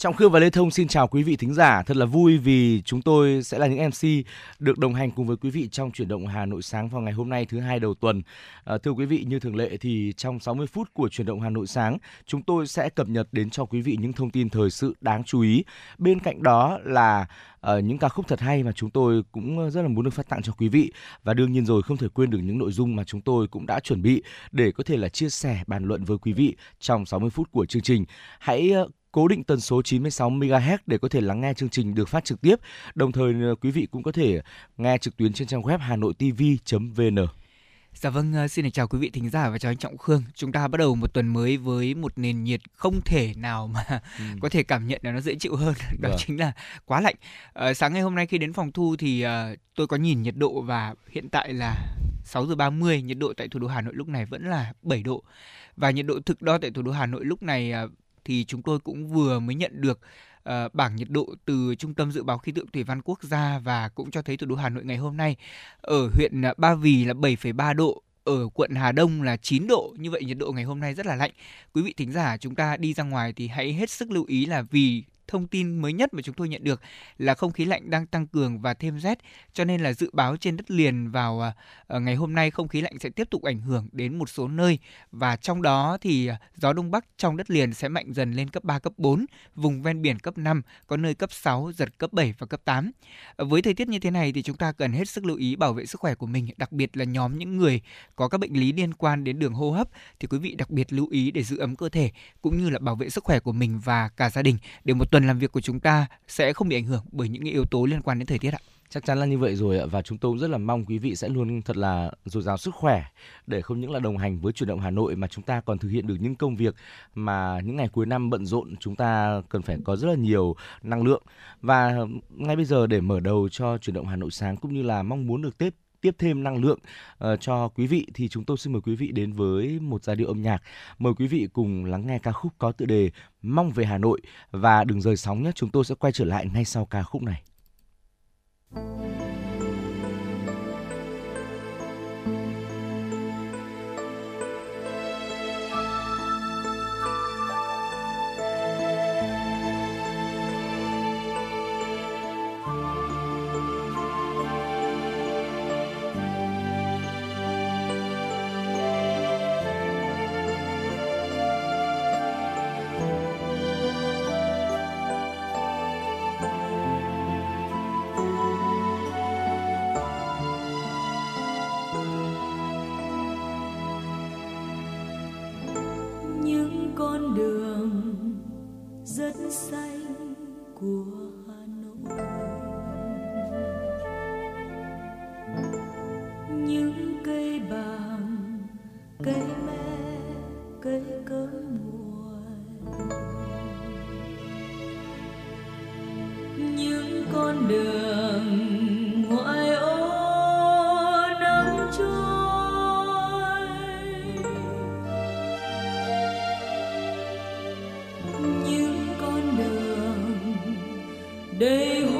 Trọng Khương và Lê Thông xin chào quý vị thính giả. Thật là vui vì chúng tôi sẽ là những MC được đồng hành cùng với quý vị trong chuyển động Hà Nội sáng vào ngày hôm nay thứ hai đầu tuần. À, thưa quý vị, như thường lệ thì trong 60 phút của chuyển động Hà Nội sáng, chúng tôi sẽ cập nhật đến cho quý vị những thông tin thời sự đáng chú ý. Bên cạnh đó là uh, những ca khúc thật hay mà chúng tôi cũng rất là muốn được phát tặng cho quý vị và đương nhiên rồi không thể quên được những nội dung mà chúng tôi cũng đã chuẩn bị để có thể là chia sẻ bàn luận với quý vị trong 60 phút của chương trình. Hãy uh, cố định tần số 96 MHz để có thể lắng nghe chương trình được phát trực tiếp. Đồng thời ờ, quý vị cũng có thể nghe trực tuyến trên trang web hanoitv.vn. Dạ vâng, ờ, xin chào quý vị thính giả và chào anh Trọng Khương. Chúng ta bắt đầu một tuần mới với một nền nhiệt không thể nào mà ừ. có thể cảm nhận là nó dễ chịu hơn. Đó vâng. chính là quá lạnh. À, sáng ngày hôm nay khi đến phòng thu thì uh, tôi có nhìn nhiệt độ và hiện tại là 6 giờ 30, nhiệt độ tại thủ đô Hà Nội lúc này vẫn là 7 độ. Và nhiệt độ thực đo tại thủ đô Hà Nội lúc này uh, thì chúng tôi cũng vừa mới nhận được uh, bảng nhiệt độ từ Trung tâm Dự báo Khí tượng Thủy văn Quốc gia và cũng cho thấy thủ đô Hà Nội ngày hôm nay ở huyện ờ, Ba Vì là 7,3 độ, ở quận Hà Đông là 9 độ. Như vậy nhiệt độ ngày hôm nay rất là lạnh. Quý vị thính giả chúng ta đi ra ngoài thì hãy hết sức lưu ý là vì thông tin mới nhất mà chúng tôi nhận được là không khí lạnh đang tăng cường và thêm rét, cho nên là dự báo trên đất liền vào à, à, ngày hôm nay không khí lạnh sẽ tiếp tục ảnh hưởng đến một số nơi và trong đó thì à, gió đông bắc trong đất liền sẽ mạnh dần lên cấp 3 cấp 4, vùng ven biển cấp 5, có nơi cấp 6 giật cấp 7 và cấp 8. Với thời tiết như thế này thì chúng ta cần hết sức lưu ý bảo vệ sức khỏe của mình, đặc biệt là nhóm những người có các bệnh lý liên quan đến đường hô hấp thì quý vị đặc biệt lưu ý để giữ ấm cơ thể cũng như là bảo vệ sức khỏe của mình và cả gia đình để một tuần tuần làm việc của chúng ta sẽ không bị ảnh hưởng bởi những yếu tố liên quan đến thời tiết ạ. Chắc chắn là như vậy rồi ạ, và chúng tôi cũng rất là mong quý vị sẽ luôn thật là dồi dào sức khỏe để không những là đồng hành với chuyển động Hà Nội mà chúng ta còn thực hiện được những công việc mà những ngày cuối năm bận rộn chúng ta cần phải có rất là nhiều năng lượng và ngay bây giờ để mở đầu cho chuyển động Hà Nội sáng cũng như là mong muốn được tiếp tiếp thêm năng lượng uh, cho quý vị thì chúng tôi xin mời quý vị đến với một giai điệu âm nhạc. Mời quý vị cùng lắng nghe ca khúc có tựa đề Mong về Hà Nội và đừng rời sóng nhé. Chúng tôi sẽ quay trở lại ngay sau ca khúc này. chiều rét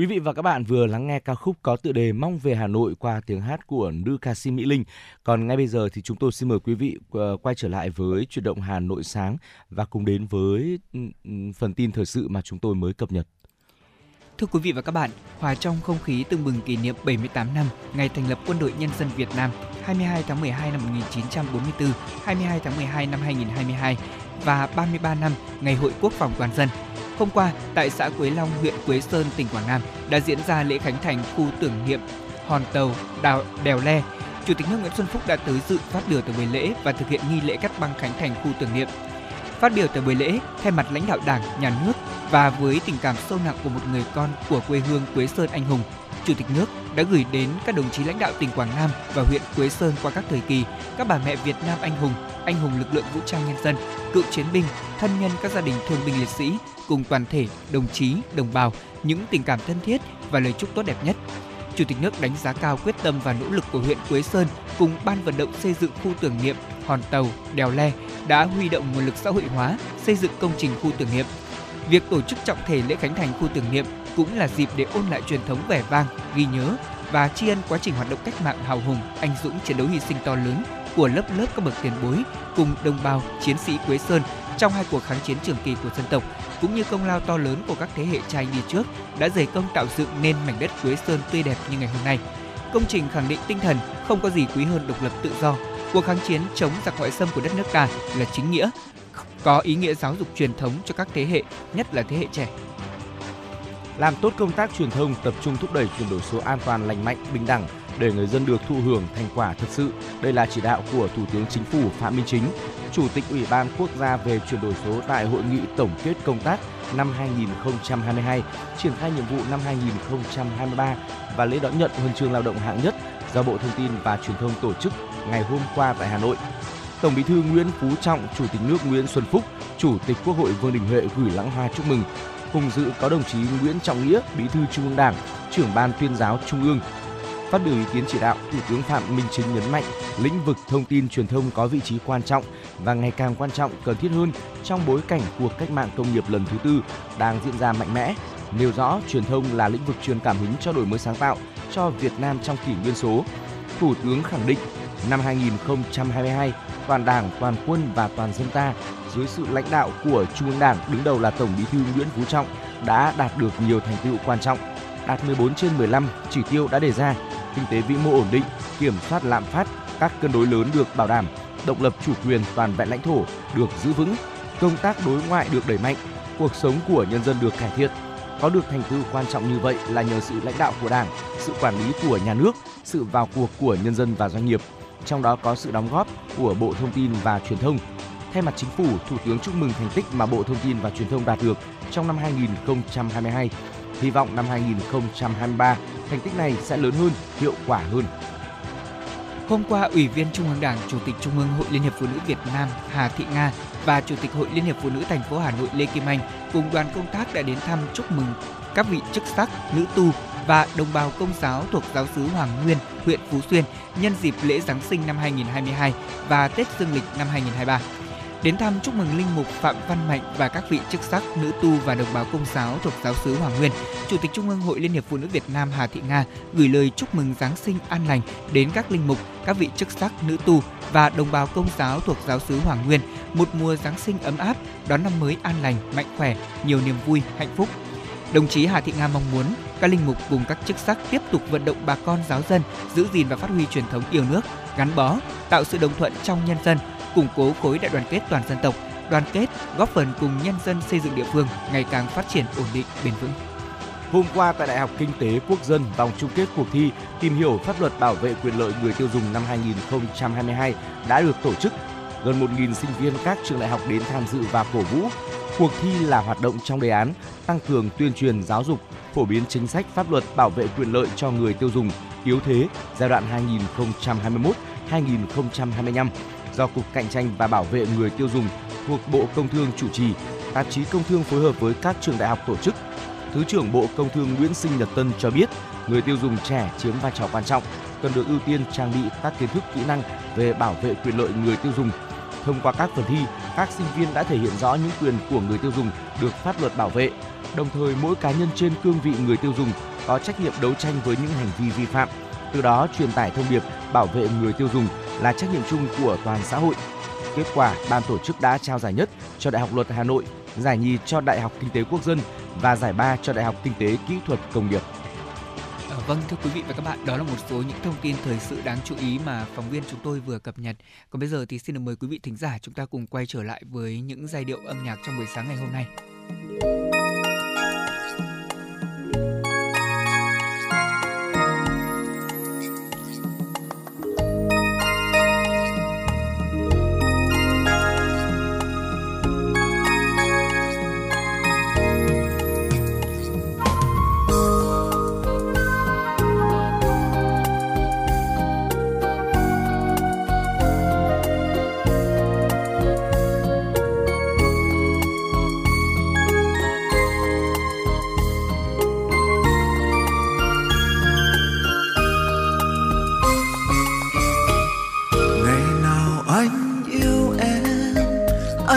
Quý vị và các bạn vừa lắng nghe ca khúc có tựa đề Mong về Hà Nội qua tiếng hát của nữ ca sĩ Mỹ Linh. Còn ngay bây giờ thì chúng tôi xin mời quý vị ờ, quay trở lại với chuyển động Hà Nội sáng và cùng đến với phần tin thời sự mà chúng tôi mới cập nhật. Thưa quý vị và các bạn, hòa trong không khí tương bừng kỷ niệm 78 năm ngày thành lập Quân đội Nhân dân Việt Nam 22 tháng 12 năm 1944, 22 tháng 12 năm 2022 và 33 năm ngày Hội Quốc phòng toàn dân Hôm qua, tại xã Quế Long, huyện Quế Sơn, tỉnh Quảng Nam đã diễn ra lễ khánh thành khu tưởng niệm Hòn Tàu Đào Đèo Le. Chủ tịch nước Nguyễn Xuân Phúc đã tới dự phát biểu tại buổi lễ và thực hiện nghi lễ cắt băng khánh thành khu tưởng niệm. Phát biểu tại buổi lễ, thay mặt lãnh đạo Đảng, Nhà nước và với tình cảm sâu nặng của một người con của quê hương Quế Sơn anh hùng, Chủ tịch nước đã gửi đến các đồng chí lãnh đạo tỉnh Quảng Nam và huyện Quế Sơn qua các thời kỳ, các bà mẹ Việt Nam anh hùng, anh hùng lực lượng vũ trang nhân dân, cựu chiến binh, thân nhân các gia đình thương binh liệt sĩ cùng toàn thể đồng chí, đồng bào những tình cảm thân thiết và lời chúc tốt đẹp nhất. Chủ tịch nước đánh giá cao quyết tâm và nỗ lực của huyện Quế Sơn cùng ban vận động xây dựng khu tưởng niệm Hòn Tàu, Đèo Le đã huy động nguồn lực xã hội hóa xây dựng công trình khu tưởng niệm. Việc tổ chức trọng thể lễ khánh thành khu tưởng niệm cũng là dịp để ôn lại truyền thống vẻ vang, ghi nhớ và tri ân quá trình hoạt động cách mạng hào hùng, anh dũng chiến đấu hy sinh to lớn của lớp lớp các bậc tiền bối cùng đồng bào chiến sĩ Quế Sơn trong hai cuộc kháng chiến trường kỳ của dân tộc cũng như công lao to lớn của các thế hệ cha đi trước đã dày công tạo dựng nên mảnh đất Quế Sơn tươi đẹp như ngày hôm nay. Công trình khẳng định tinh thần không có gì quý hơn độc lập tự do. Cuộc kháng chiến chống giặc ngoại xâm của đất nước ta là chính nghĩa, có ý nghĩa giáo dục truyền thống cho các thế hệ, nhất là thế hệ trẻ làm tốt công tác truyền thông, tập trung thúc đẩy chuyển đổi số an toàn, lành mạnh, bình đẳng để người dân được thụ hưởng thành quả thực sự. Đây là chỉ đạo của Thủ tướng Chính phủ Phạm Minh Chính, Chủ tịch Ủy ban Quốc gia về chuyển đổi số tại hội nghị tổng kết công tác năm 2022, triển khai nhiệm vụ năm 2023 và lễ đón nhận huân chương lao động hạng nhất do Bộ Thông tin và Truyền thông tổ chức ngày hôm qua tại Hà Nội. Tổng Bí thư Nguyễn Phú Trọng, Chủ tịch nước Nguyễn Xuân Phúc, Chủ tịch Quốc hội Vương Đình Huệ gửi lãng hoa chúc mừng Cùng dự có đồng chí Nguyễn Trọng Nghĩa, Bí thư Trung ương Đảng, trưởng ban tuyên giáo Trung ương. Phát biểu ý kiến chỉ đạo, Thủ tướng Phạm Minh Chính nhấn mạnh lĩnh vực thông tin truyền thông có vị trí quan trọng và ngày càng quan trọng cần thiết hơn trong bối cảnh cuộc cách mạng công nghiệp lần thứ tư đang diễn ra mạnh mẽ. Nêu rõ truyền thông là lĩnh vực truyền cảm hứng cho đổi mới sáng tạo cho Việt Nam trong kỷ nguyên số. Thủ tướng khẳng định năm 2022, toàn Đảng, toàn quân và toàn dân ta dưới sự lãnh đạo của Trung ương Đảng đứng đầu là Tổng Bí thư Nguyễn Phú Trọng đã đạt được nhiều thành tựu quan trọng đạt 14 trên 15 chỉ tiêu đã đề ra, kinh tế vĩ mô ổn định, kiểm soát lạm phát, các cân đối lớn được bảo đảm, độc lập chủ quyền toàn vẹn lãnh thổ được giữ vững, công tác đối ngoại được đẩy mạnh, cuộc sống của nhân dân được cải thiện. Có được thành tựu quan trọng như vậy là nhờ sự lãnh đạo của Đảng, sự quản lý của nhà nước, sự vào cuộc của nhân dân và doanh nghiệp. Trong đó có sự đóng góp của Bộ Thông tin và Truyền thông. Thay mặt chính phủ, Thủ tướng chúc mừng thành tích mà Bộ Thông tin và Truyền thông đạt được trong năm 2022. Hy vọng năm 2023 thành tích này sẽ lớn hơn, hiệu quả hơn. Hôm qua, Ủy viên Trung ương Đảng, Chủ tịch Trung ương Hội Liên hiệp Phụ nữ Việt Nam Hà Thị Nga và Chủ tịch Hội Liên hiệp Phụ nữ thành phố Hà Nội Lê Kim Anh cùng đoàn công tác đã đến thăm chúc mừng các vị chức sắc, nữ tu và đồng bào công giáo thuộc giáo xứ Hoàng Nguyên, huyện Phú Xuyên nhân dịp lễ Giáng sinh năm 2022 và Tết Dương lịch năm 2023. Đến thăm chúc mừng linh mục Phạm Văn Mạnh và các vị chức sắc, nữ tu và đồng bào công giáo thuộc giáo xứ Hoàng Nguyên, Chủ tịch Trung ương Hội Liên hiệp Phụ nữ Việt Nam Hà Thị Nga gửi lời chúc mừng Giáng sinh an lành đến các linh mục, các vị chức sắc, nữ tu và đồng bào công giáo thuộc giáo xứ Hoàng Nguyên, một mùa Giáng sinh ấm áp, đón năm mới an lành, mạnh khỏe, nhiều niềm vui, hạnh phúc. Đồng chí Hà Thị Nga mong muốn các linh mục cùng các chức sắc tiếp tục vận động bà con giáo dân giữ gìn và phát huy truyền thống yêu nước, gắn bó, tạo sự đồng thuận trong nhân dân, củng cố khối đại đoàn kết toàn dân tộc, đoàn kết, góp phần cùng nhân dân xây dựng địa phương ngày càng phát triển ổn định bền vững. Hôm qua tại Đại học Kinh tế Quốc dân vòng chung kết cuộc thi tìm hiểu pháp luật bảo vệ quyền lợi người tiêu dùng năm 2022 đã được tổ chức. Gần 1.000 sinh viên các trường đại học đến tham dự và cổ vũ. Cuộc thi là hoạt động trong đề án tăng cường tuyên truyền giáo dục, phổ biến chính sách pháp luật bảo vệ quyền lợi cho người tiêu dùng yếu thế giai đoạn 2021-2025 do Cục Cạnh tranh và Bảo vệ người tiêu dùng thuộc Bộ Công Thương chủ trì, tạp chí Công Thương phối hợp với các trường đại học tổ chức. Thứ trưởng Bộ Công Thương Nguyễn Sinh Nhật Tân cho biết, người tiêu dùng trẻ chiếm vai trò quan trọng, cần được ưu tiên trang bị các kiến thức kỹ năng về bảo vệ quyền lợi người tiêu dùng. Thông qua các phần thi, các sinh viên đã thể hiện rõ những quyền của người tiêu dùng được pháp luật bảo vệ. Đồng thời, mỗi cá nhân trên cương vị người tiêu dùng có trách nhiệm đấu tranh với những hành vi vi phạm, từ đó truyền tải thông điệp bảo vệ người tiêu dùng là trách nhiệm chung của toàn xã hội. Kết quả, ban tổ chức đã trao giải nhất cho Đại học Luật Hà Nội, giải nhì cho Đại học Kinh tế Quốc dân và giải ba cho Đại học Kinh tế Kỹ thuật Công nghiệp. Ờ, vâng thưa quý vị và các bạn, đó là một số những thông tin thời sự đáng chú ý mà phóng viên chúng tôi vừa cập nhật. Còn bây giờ thì xin được mời quý vị thính giả chúng ta cùng quay trở lại với những giai điệu âm nhạc trong buổi sáng ngày hôm nay.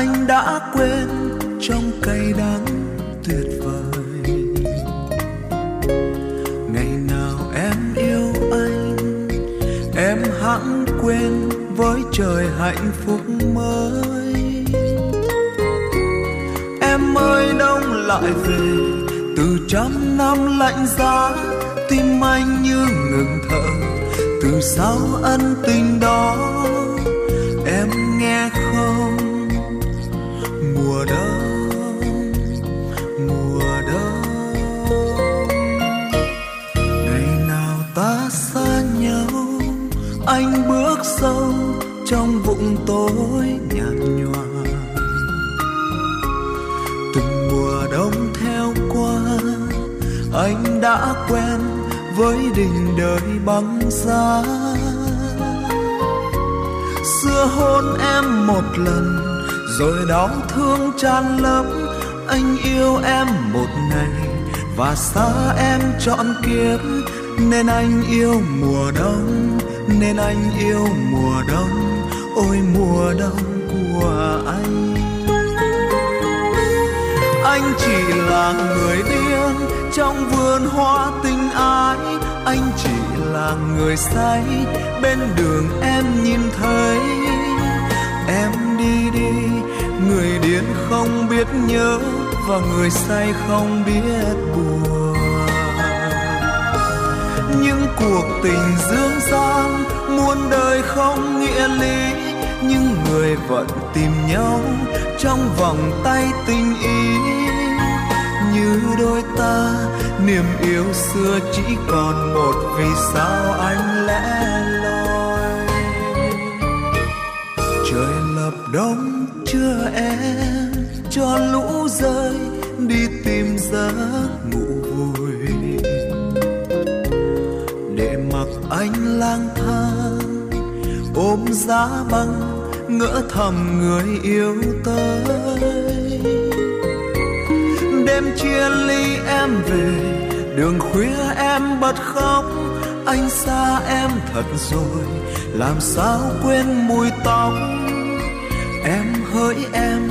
anh đã quên trong cay đắng tuyệt vời. Ngày nào em yêu anh, em hãng quên với trời hạnh phúc mới. Em ơi, đông lại về, từ trăm năm lạnh giá, tim anh như ngừng thở. Từ sau ân tình đó, em nghe không trong vũng tối nhạt nhòa. Từng mùa đông theo qua, anh đã quen với đình đời băng giá. Xưa hôn em một lần, rồi đau thương tràn lấp. Anh yêu em một ngày, và xa em trọn kiếp. Nên anh yêu mùa đông, nên anh yêu mùa đông ôi, mùa đông của anh. Anh chỉ là người điên trong vườn hoa tình ái. Anh chỉ là người say bên đường em nhìn thấy. Em đi đi, người điên không biết nhớ và người say không biết buồn. Những cuộc tình dương gian muôn đời không nghĩa lý nhưng người vẫn tìm nhau trong vòng tay tình ý. Như đôi ta, niềm yêu xưa chỉ còn một vì sao anh lẽ loi. Trời lập đông chưa em, cho lũ rơi, đi tìm giấc ngủ vui. Để mặc anh lang thang, ôm giá băng ngỡ thầm người yêu tới đêm chia ly em về, đường khuya em bật khóc. Anh xa em thật rồi, làm sao quên mùi tóc? Em hỡi em,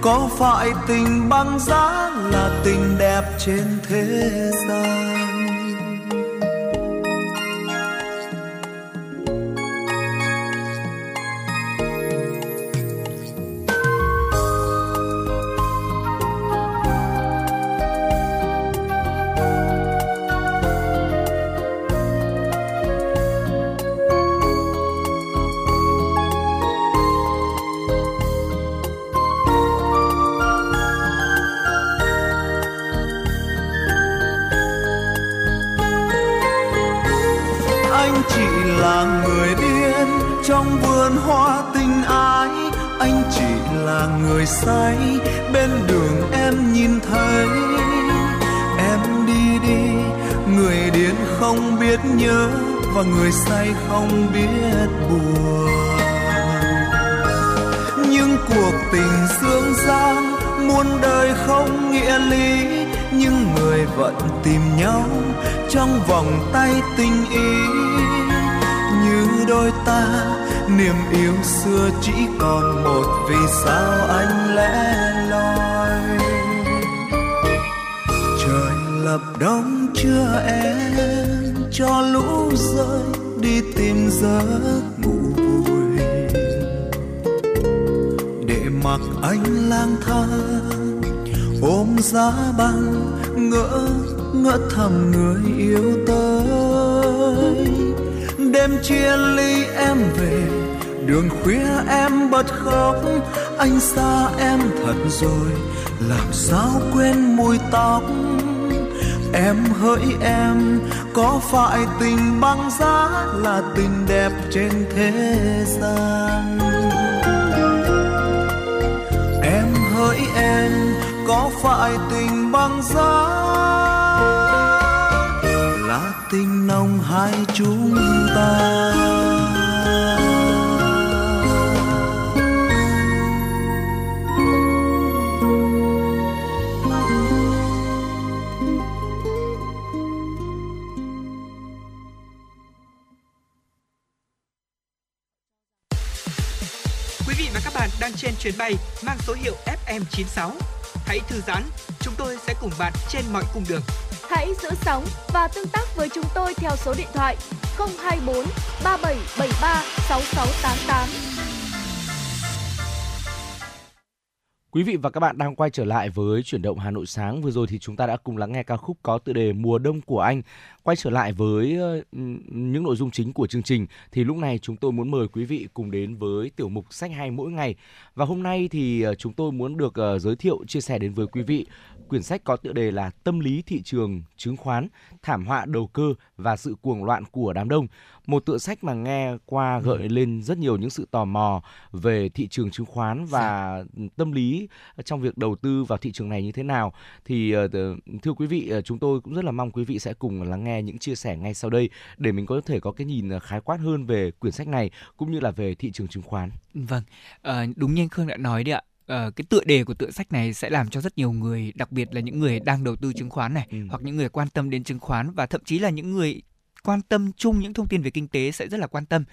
có phải tình băng giá là tình đẹp trên thế gian? Chia ly em về. Đường khuya em bật khóc, anh xa em thật rồi, làm sao quên mùi tóc? Em hỡi em, có phải tình băng giá là tình đẹp trên thế gian? Em hỡi em, có phải tình băng giá hai chúng ta trên chuyến bay mang số hiệu FM96. Hãy thư giãn, chúng tôi sẽ cùng bạn trên mọi cung đường. Hãy giữ sóng và tương tác với chúng tôi theo số điện thoại 024 3773 6688. Quý vị và các bạn đang quay trở lại với chuyển động Hà Nội sáng. Vừa rồi thì chúng ta đã cùng lắng nghe ca khúc có tựa đề Mùa đông của anh. Quay trở lại với ờ, những nội dung chính của chương trình, thì lúc này chúng tôi muốn mời quý vị cùng đến với tiểu mục sách hay mỗi ngày. Và hôm nay thì ờ, chúng tôi muốn được ờ, giới thiệu, chia sẻ đến với quý vị quyển sách có tựa đề là Tâm lý thị trường chứng khoán, thảm họa đầu cơ và sự cuồng loạn của đám đông một tựa sách mà nghe qua ừ. gợi lên rất nhiều những sự tò mò về thị trường chứng khoán và dạ. tâm lý trong việc đầu tư vào thị trường này như thế nào thì ờ, thưa quý vị ờ, chúng tôi cũng rất là mong quý vị sẽ cùng lắng nghe những chia sẻ ngay sau đây để mình có thể có cái nhìn khái quát hơn về quyển sách này cũng như là về thị trường chứng khoán. Vâng, à, đúng như anh Khương đã nói đấy ạ. Uh, cái tựa đề của tựa sách này sẽ làm cho rất nhiều người, đặc biệt là những người đang đầu tư chứng khoán này, ừ. hoặc những người quan tâm đến chứng khoán và thậm chí là những người quan tâm chung những thông tin về kinh tế sẽ rất là quan tâm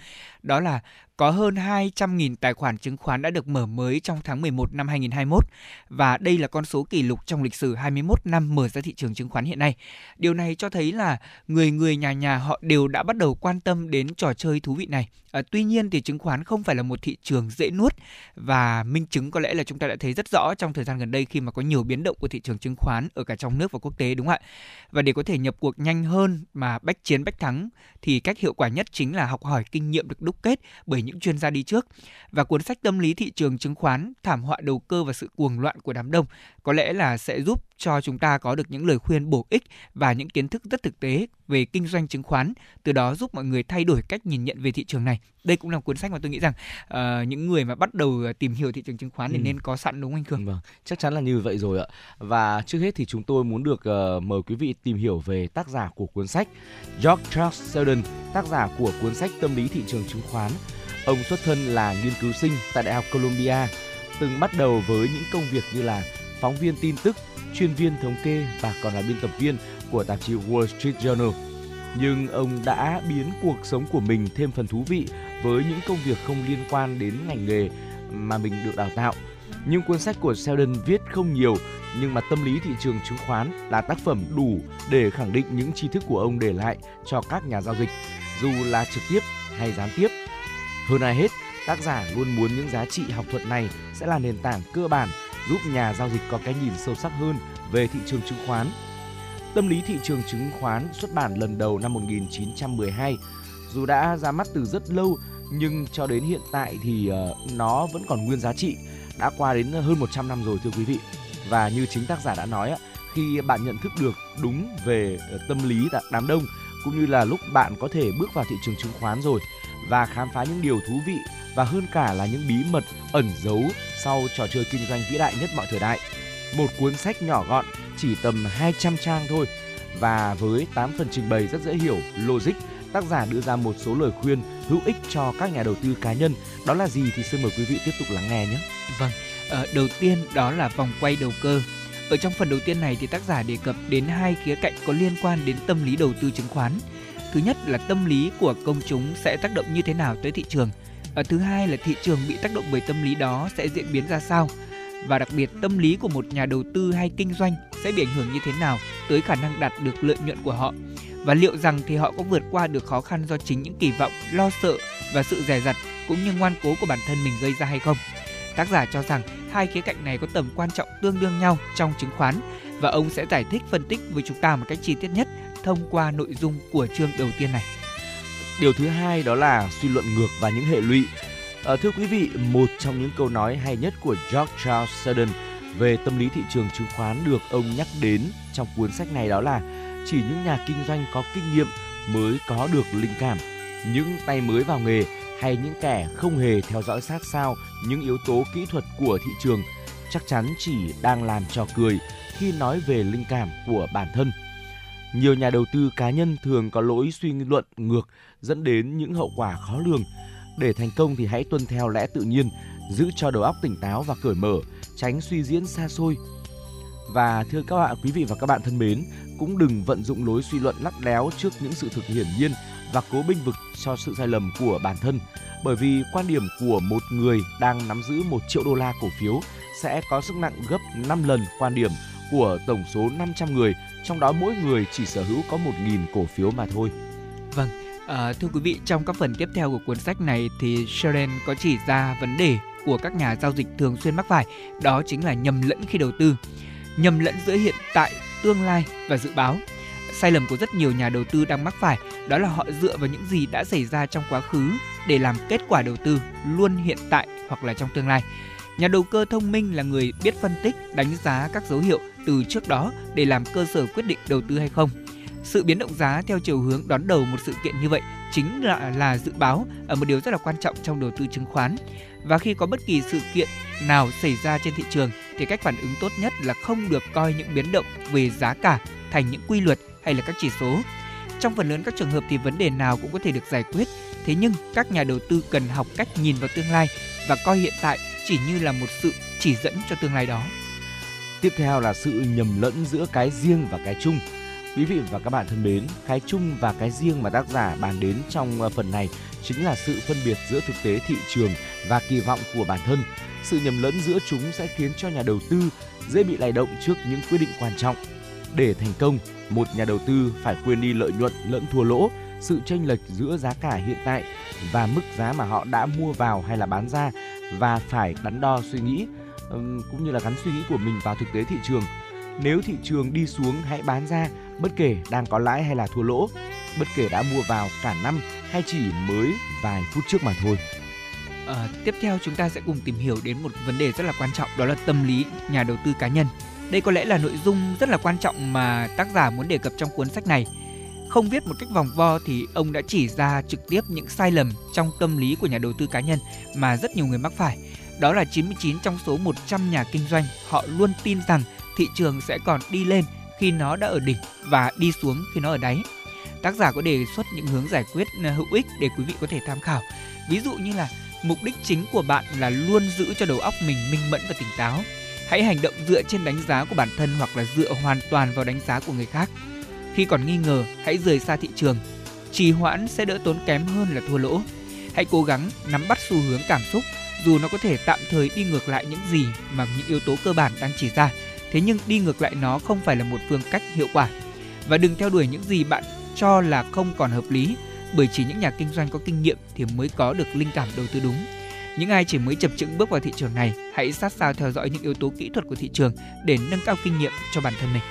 đó là có hơn 200.000 tài khoản chứng khoán đã được mở mới trong tháng 11 năm 2021 và đây là con số kỷ lục trong lịch sử 21 năm mở ra thị trường chứng khoán hiện nay. Điều này cho thấy là người người nhà nhà họ đều đã bắt đầu quan tâm đến trò chơi thú vị này. À, tuy nhiên thì chứng khoán không phải là một thị trường dễ nuốt và minh chứng có lẽ là chúng ta đã thấy rất rõ trong thời gian gần đây khi mà có nhiều biến động của thị trường chứng khoán ở cả trong nước và quốc tế đúng không ạ? Và để có thể nhập cuộc nhanh hơn mà bách chiến bách thắng thì cách hiệu quả nhất chính là học hỏi kinh nghiệm được đúc kết bởi những chuyên gia đi trước. Và cuốn sách Tâm lý thị trường chứng khoán, thảm họa đầu cơ và sự cuồng loạn của đám đông có lẽ là sẽ giúp cho chúng ta có được những lời khuyên bổ ích và những kiến thức rất thực tế về kinh doanh chứng khoán, từ đó giúp mọi người thay đổi cách nhìn nhận về thị trường này. Đây cũng là cuốn sách mà tôi nghĩ rằng uh, những người mà bắt đầu tìm hiểu thị trường chứng khoán thì ừ. nên có sẵn đúng không anh Khương? Vâng, chắc chắn là như vậy rồi ạ. Và trước hết thì chúng tôi muốn được uh, mời quý vị tìm hiểu về tác giả của cuốn sách George Charles Sheldon, tác giả của cuốn sách Tâm lý thị trường chứng khoán. Ông xuất thân là nghiên cứu sinh tại Đại học Columbia, từng bắt đầu với những công việc như là phóng viên tin tức, chuyên viên thống kê và còn là biên tập viên của tạp chí Wall Street Journal. Nhưng ông đã biến cuộc sống của mình thêm phần thú vị với những công việc không liên quan đến ngành nghề mà mình được đào tạo. Những cuốn sách của Sheldon viết không nhiều, nhưng mà tâm lý thị trường chứng khoán là tác phẩm đủ để khẳng định những tri thức của ông để lại cho các nhà giao dịch, dù là trực tiếp hay gián tiếp. Hơn ai hết, tác giả luôn muốn những giá trị học thuật này sẽ là nền tảng cơ bản giúp nhà giao dịch có cái nhìn sâu sắc hơn về thị trường chứng khoán. Tâm lý thị trường chứng khoán xuất bản lần đầu năm 1912. Dù đã ra mắt từ rất lâu nhưng cho đến hiện tại thì ờ, nó vẫn còn nguyên giá trị. Đã qua đến hơn 100 năm rồi thưa quý vị. Và như chính tác giả đã nói khi bạn nhận thức được đúng về ờ, tâm lý đám đông cũng như là lúc bạn có thể bước vào thị trường chứng khoán rồi và khám phá những điều thú vị và hơn cả là những bí mật ẩn giấu sau trò chơi kinh doanh vĩ đại nhất mọi thời đại. Một cuốn sách nhỏ gọn, chỉ tầm 200 trang thôi và với 8 phần trình bày rất dễ hiểu, logic, tác giả đưa ra một số lời khuyên hữu ích cho các nhà đầu tư cá nhân. Đó là gì thì xin mời quý vị tiếp tục lắng nghe nhé. Vâng, ờ, đầu tiên đó là vòng quay đầu cơ. Ở trong phần đầu tiên này thì tác giả đề cập đến hai khía cạnh có liên quan đến tâm lý đầu tư chứng khoán. Thứ nhất là tâm lý của công chúng sẽ tác động như thế nào tới thị trường? Và thứ hai là thị trường bị tác động bởi tâm lý đó sẽ diễn biến ra sao? Và đặc biệt tâm lý của một nhà đầu tư hay kinh doanh sẽ bị ảnh hưởng như thế nào tới khả năng đạt được lợi nhuận của họ? Và liệu rằng thì họ có vượt qua được khó khăn do chính những kỳ vọng, lo sợ và sự dè dặt cũng như ngoan cố của bản thân mình gây ra hay không. Tác giả cho rằng hai khía cạnh này có tầm quan trọng tương đương nhau trong chứng khoán và ông sẽ giải thích phân tích với chúng ta một cách chi tiết nhất thông qua nội dung của chương đầu tiên này. Điều thứ hai đó là suy luận ngược và những hệ lụy. À, thưa quý vị, một trong những câu nói hay nhất của George Charles Sheldon về tâm lý thị trường chứng khoán được ông nhắc đến trong cuốn sách này đó là chỉ những nhà kinh doanh có kinh nghiệm mới có được linh cảm. Những tay mới vào nghề hay những kẻ không hề theo dõi sát sao những yếu tố kỹ thuật của thị trường chắc chắn chỉ đang làm trò cười khi nói về linh cảm của bản thân. Nhiều nhà đầu tư cá nhân thường có lỗi suy luận ngược dẫn đến những hậu quả khó lường. Để thành công thì hãy tuân theo lẽ tự nhiên, giữ cho đầu óc tỉnh táo và cởi mở, tránh suy diễn xa xôi. Và thưa các bạn, quý vị và các bạn thân mến, cũng đừng vận dụng lối suy luận lắt léo trước những sự thực hiển nhiên và cố binh vực cho sự sai lầm của bản thân. Bởi vì quan điểm của một người đang nắm giữ một triệu đô la cổ phiếu sẽ có sức nặng gấp 5 lần quan điểm của tổng số 500 người, trong đó mỗi người chỉ sở hữu có 1.000 cổ phiếu mà thôi. Vâng, À, thưa quý vị, trong các phần tiếp theo của cuốn sách này thì Sharon có chỉ ra vấn đề của các nhà giao dịch thường xuyên mắc phải, đó chính là nhầm lẫn khi đầu tư. Nhầm lẫn giữa hiện tại, tương lai và dự báo. Sai lầm của rất nhiều nhà đầu tư đang mắc phải đó là họ dựa vào những gì đã xảy ra trong quá khứ để làm kết quả đầu tư luôn hiện tại hoặc là trong tương lai. Nhà đầu cơ thông minh là người biết phân tích, đánh giá các dấu hiệu từ trước đó để làm cơ sở quyết định đầu tư hay không sự biến động giá theo chiều hướng đón đầu một sự kiện như vậy chính là là dự báo ở một điều rất là quan trọng trong đầu tư chứng khoán. Và khi có bất kỳ sự kiện nào xảy ra trên thị trường thì cách phản ứng tốt nhất là không được coi những biến động về giá cả thành những quy luật hay là các chỉ số. Trong phần lớn các trường hợp thì vấn đề nào cũng có thể được giải quyết, thế nhưng các nhà đầu tư cần học cách nhìn vào tương lai và coi hiện tại chỉ như là một sự chỉ dẫn cho tương lai đó. Tiếp theo là sự nhầm lẫn giữa cái riêng và cái chung Quý vị và các bạn thân mến, cái chung và cái riêng mà tác giả bàn đến trong ờ, phần này chính là sự phân biệt giữa thực tế thị trường và kỳ vọng của bản thân. Sự nhầm lẫn giữa chúng sẽ khiến cho nhà đầu tư dễ bị lay động trước những quyết định quan trọng. Để thành công, một nhà đầu tư phải quên đi lợi nhuận lẫn thua lỗ, sự chênh lệch giữa giá cả hiện tại và mức giá mà họ đã mua vào hay là bán ra và phải đắn đo suy nghĩ cũng như là gắn suy nghĩ của mình vào thực tế thị trường. Nếu thị trường đi xuống hãy bán ra bất kể đang có lãi hay là thua lỗ, bất kể đã mua vào cả năm hay chỉ mới vài phút trước mà thôi. À, tiếp theo chúng ta sẽ cùng tìm hiểu đến một vấn đề rất là quan trọng đó là tâm lý nhà đầu tư cá nhân. Đây có lẽ là nội dung rất là quan trọng mà tác giả muốn đề cập trong cuốn sách này. Không viết một cách vòng vo thì ông đã chỉ ra trực tiếp những sai lầm trong tâm lý của nhà đầu tư cá nhân mà rất nhiều người mắc phải. Đó là 99 trong số 100 nhà kinh doanh họ luôn tin rằng thị trường sẽ còn đi lên khi nó đã ở đỉnh và đi xuống khi nó ở đáy. Tác giả có đề xuất những hướng giải quyết ờ, hữu ích để quý vị có thể tham khảo. Ví dụ như là mục đích chính của bạn là luôn giữ cho đầu óc mình minh mẫn và tỉnh táo. Hãy hành động dựa trên đánh giá của bản thân hoặc là dựa hoàn toàn vào đánh giá của người khác. Khi còn nghi ngờ, hãy rời xa thị trường. Trì hoãn sẽ đỡ tốn kém hơn là thua lỗ. Hãy cố gắng nắm bắt xu hướng cảm xúc dù nó có thể tạm thời đi ngược lại những gì mà những yếu tố cơ bản đang chỉ ra, thế nhưng đi ngược lại nó không phải là một phương cách hiệu quả. Và đừng theo đuổi những gì bạn cho là không còn hợp lý, bởi chỉ những nhà kinh doanh có kinh nghiệm thì mới có được linh cảm đầu tư đúng. Những ai chỉ mới chập chững bước vào thị trường này, hãy sát sao theo dõi những yếu tố kỹ thuật của thị trường để nâng cao kinh nghiệm cho bản thân mình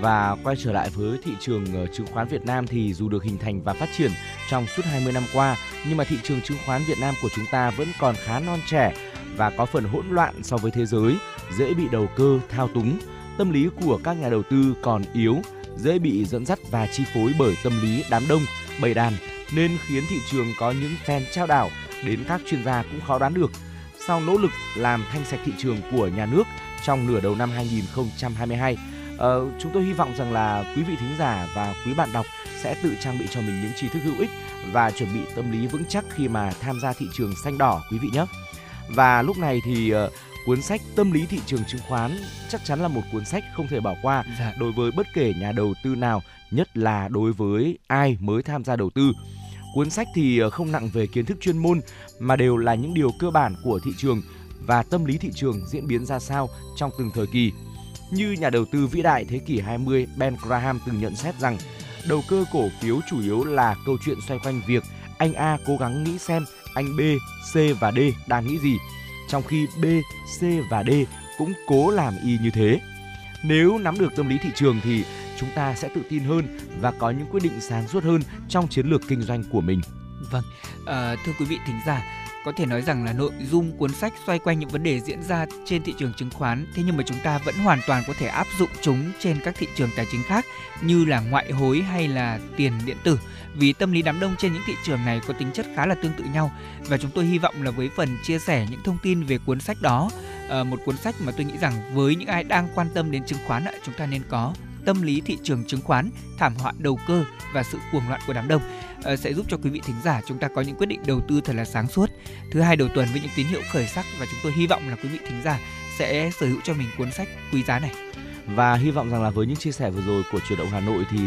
và quay trở lại với thị trường ờ, chứng khoán Việt Nam thì dù được hình thành và phát triển trong suốt 20 năm qua nhưng mà thị trường chứng khoán Việt Nam của chúng ta vẫn còn khá non trẻ và có phần hỗn loạn so với thế giới, dễ bị đầu cơ thao túng. Tâm lý của các nhà đầu tư còn yếu, dễ bị dẫn dắt và chi phối bởi tâm lý đám đông, bầy đàn nên khiến thị trường có những phen trao đảo đến các chuyên gia cũng khó đoán được. Sau nỗ lực làm thanh sạch thị trường của nhà nước trong nửa đầu năm 2022, ờ, chúng tôi hy vọng rằng là quý vị thính giả và quý bạn đọc sẽ tự trang bị cho mình những tri thức hữu ích và chuẩn bị tâm lý vững chắc khi mà tham gia thị trường xanh đỏ quý vị nhé. Và lúc này thì uh, cuốn sách Tâm lý thị trường chứng khoán chắc chắn là một cuốn sách không thể bỏ qua dạ. đối với bất kể nhà đầu tư nào, nhất là đối với ai mới tham gia đầu tư. Cuốn sách thì ờ, không nặng về kiến thức chuyên môn mà đều là những điều cơ bản của thị trường và tâm lý thị trường diễn biến ra sao trong từng thời kỳ. Như nhà đầu tư vĩ đại thế kỷ 20 Ben Graham từng nhận xét rằng đầu cơ cổ phiếu chủ yếu là câu chuyện xoay quanh việc anh A cố gắng nghĩ xem anh B, C và D đang nghĩ gì, trong khi B, C và D cũng cố làm y như thế. Nếu nắm được tâm lý thị trường thì chúng ta sẽ tự tin hơn và có những quyết định sáng suốt hơn trong chiến lược kinh doanh của mình. Vâng, à, thưa quý vị thính giả, có thể nói rằng là nội dung cuốn sách xoay quanh những vấn đề diễn ra trên thị trường chứng khoán, thế nhưng mà chúng ta vẫn hoàn toàn có thể áp dụng chúng trên các thị trường tài chính khác, như là ngoại hối hay là tiền điện tử, vì tâm lý đám đông trên những thị trường này có tính chất khá là tương tự nhau. Và chúng tôi hy vọng là với phần chia sẻ những thông tin về cuốn sách đó ờ, một cuốn sách mà tôi nghĩ rằng với những ai đang quan tâm đến chứng khoán chúng ta nên có tâm lý thị trường chứng khoán, thảm họa đầu cơ và sự cuồng loạn của đám đông ờ, sẽ giúp cho quý vị thính giả chúng ta có những quyết định đầu tư thật là sáng suốt. Thứ hai đầu tuần với những tín hiệu khởi sắc và chúng tôi hy vọng là quý vị thính giả sẽ sở hữu cho mình cuốn sách quý giá này và hy vọng rằng là với những chia sẻ vừa rồi của chuyển động Hà Nội thì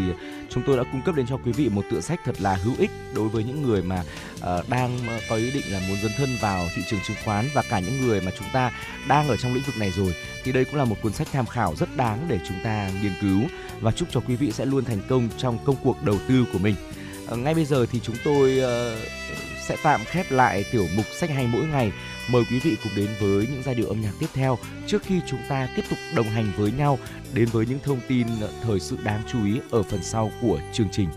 chúng tôi đã cung cấp đến cho quý vị một tựa sách thật là hữu ích đối với những người mà uh, đang ờ, có ý định là muốn dấn thân vào thị trường chứng khoán và cả những người mà chúng ta đang ở trong lĩnh vực này rồi thì đây cũng là một cuốn sách tham khảo rất đáng để chúng ta nghiên cứu và chúc cho quý vị sẽ luôn thành công trong công cuộc đầu tư của mình. Uh, ngay bây giờ thì chúng tôi uh, sẽ tạm khép lại tiểu mục sách hay mỗi ngày Mời quý vị cùng đến với những giai điệu âm nhạc tiếp theo trước khi chúng ta tiếp tục đồng hành với nhau đến với những thông tin thời sự đáng chú ý ở phần sau của chương trình.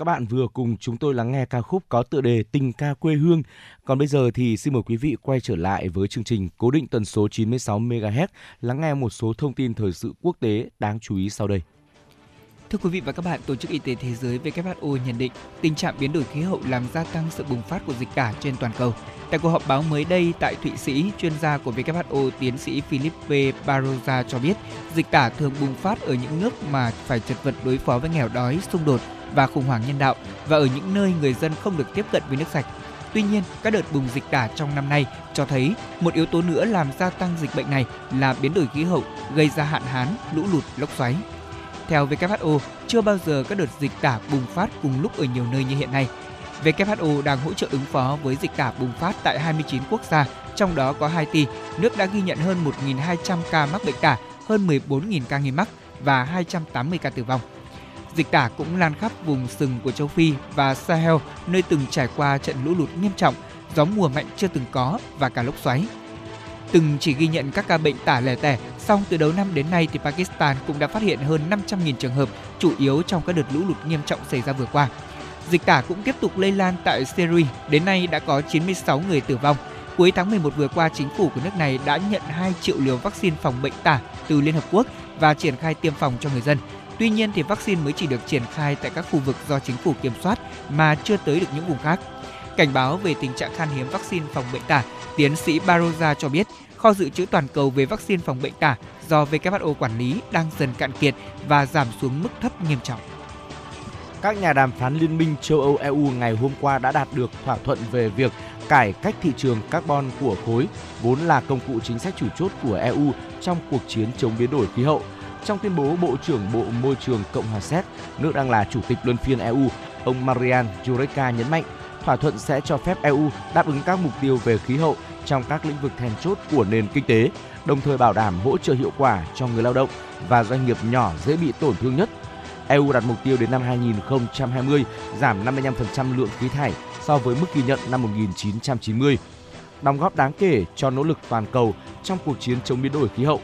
Các bạn vừa cùng chúng tôi lắng nghe ca khúc có tựa đề Tình ca quê hương. Còn bây giờ thì xin mời quý vị quay trở lại với chương trình cố định tần số 96 MHz, lắng nghe một số thông tin thời sự quốc tế đáng chú ý sau đây. Thưa quý vị và các bạn, Tổ chức Y tế Thế giới WHO nhận định tình trạng biến đổi khí hậu làm gia tăng sự bùng phát của dịch tả trên toàn cầu. Tại cuộc họp báo mới đây tại Thụy Sĩ, chuyên gia của WHO tiến sĩ Philippe Barroza cho biết dịch tả thường bùng phát ở những nước mà phải chật vật đối phó với nghèo đói, xung đột và khủng hoảng nhân đạo và ở những nơi người dân không được tiếp cận với nước sạch. Tuy nhiên, các đợt bùng dịch tả trong năm nay cho thấy một yếu tố nữa làm gia tăng dịch bệnh này là biến đổi khí hậu gây ra hạn hán, lũ lụt, lốc xoáy. Theo WHO, chưa bao giờ các đợt dịch tả bùng phát cùng lúc ở nhiều nơi như hiện nay. WHO đang hỗ trợ ứng phó với dịch tả bùng phát tại 29 quốc gia, trong đó có Haiti, nước đã ghi nhận hơn 1.200 ca mắc bệnh tả, hơn 14.000 ca nghi mắc và 280 ca tử vong. Dịch tả cũng lan khắp vùng sừng của châu Phi và Sahel, nơi từng trải qua trận lũ lụt nghiêm trọng, gió mùa mạnh chưa từng có và cả lốc xoáy. Từng chỉ ghi nhận các ca bệnh tả lẻ tẻ, song từ đầu năm đến nay thì Pakistan cũng đã phát hiện hơn 500.000 trường hợp, chủ yếu trong các đợt lũ lụt nghiêm trọng xảy ra vừa qua. Dịch tả cũng tiếp tục lây lan tại Syria, đến nay đã có 96 người tử vong. Cuối tháng 11 vừa qua, chính phủ của nước này đã nhận 2 triệu liều vaccine phòng bệnh tả từ Liên Hợp Quốc và triển khai tiêm phòng cho người dân. Tuy nhiên thì vaccine mới chỉ được triển khai tại các khu vực do chính phủ kiểm soát mà chưa tới được những vùng khác. Cảnh báo về tình trạng khan hiếm vaccine phòng bệnh tả, tiến sĩ Barroza cho biết kho dự trữ toàn cầu về vaccine phòng bệnh tả do WHO quản lý đang dần cạn kiệt và giảm xuống mức thấp nghiêm trọng. Các nhà đàm phán Liên minh châu Âu EU ngày hôm qua đã đạt được thỏa thuận về việc cải cách thị trường carbon của khối, vốn là công cụ chính sách chủ chốt của EU trong cuộc chiến chống biến đổi khí hậu. Trong tuyên bố, Bộ trưởng Bộ Môi trường Cộng hòa Séc, nước đang là chủ tịch luân phiên EU, ông Marian Jureka nhấn mạnh thỏa thuận sẽ cho phép EU đáp ứng các mục tiêu về khí hậu trong các lĩnh vực then chốt của nền kinh tế, đồng thời bảo đảm hỗ trợ hiệu quả cho người lao động và doanh nghiệp nhỏ dễ bị tổn thương nhất. EU đặt mục tiêu đến năm 2020 giảm 55% lượng khí thải so với mức ghi nhận năm 1990, đóng góp đáng kể cho nỗ lực toàn cầu trong cuộc chiến chống biến đổi khí hậu.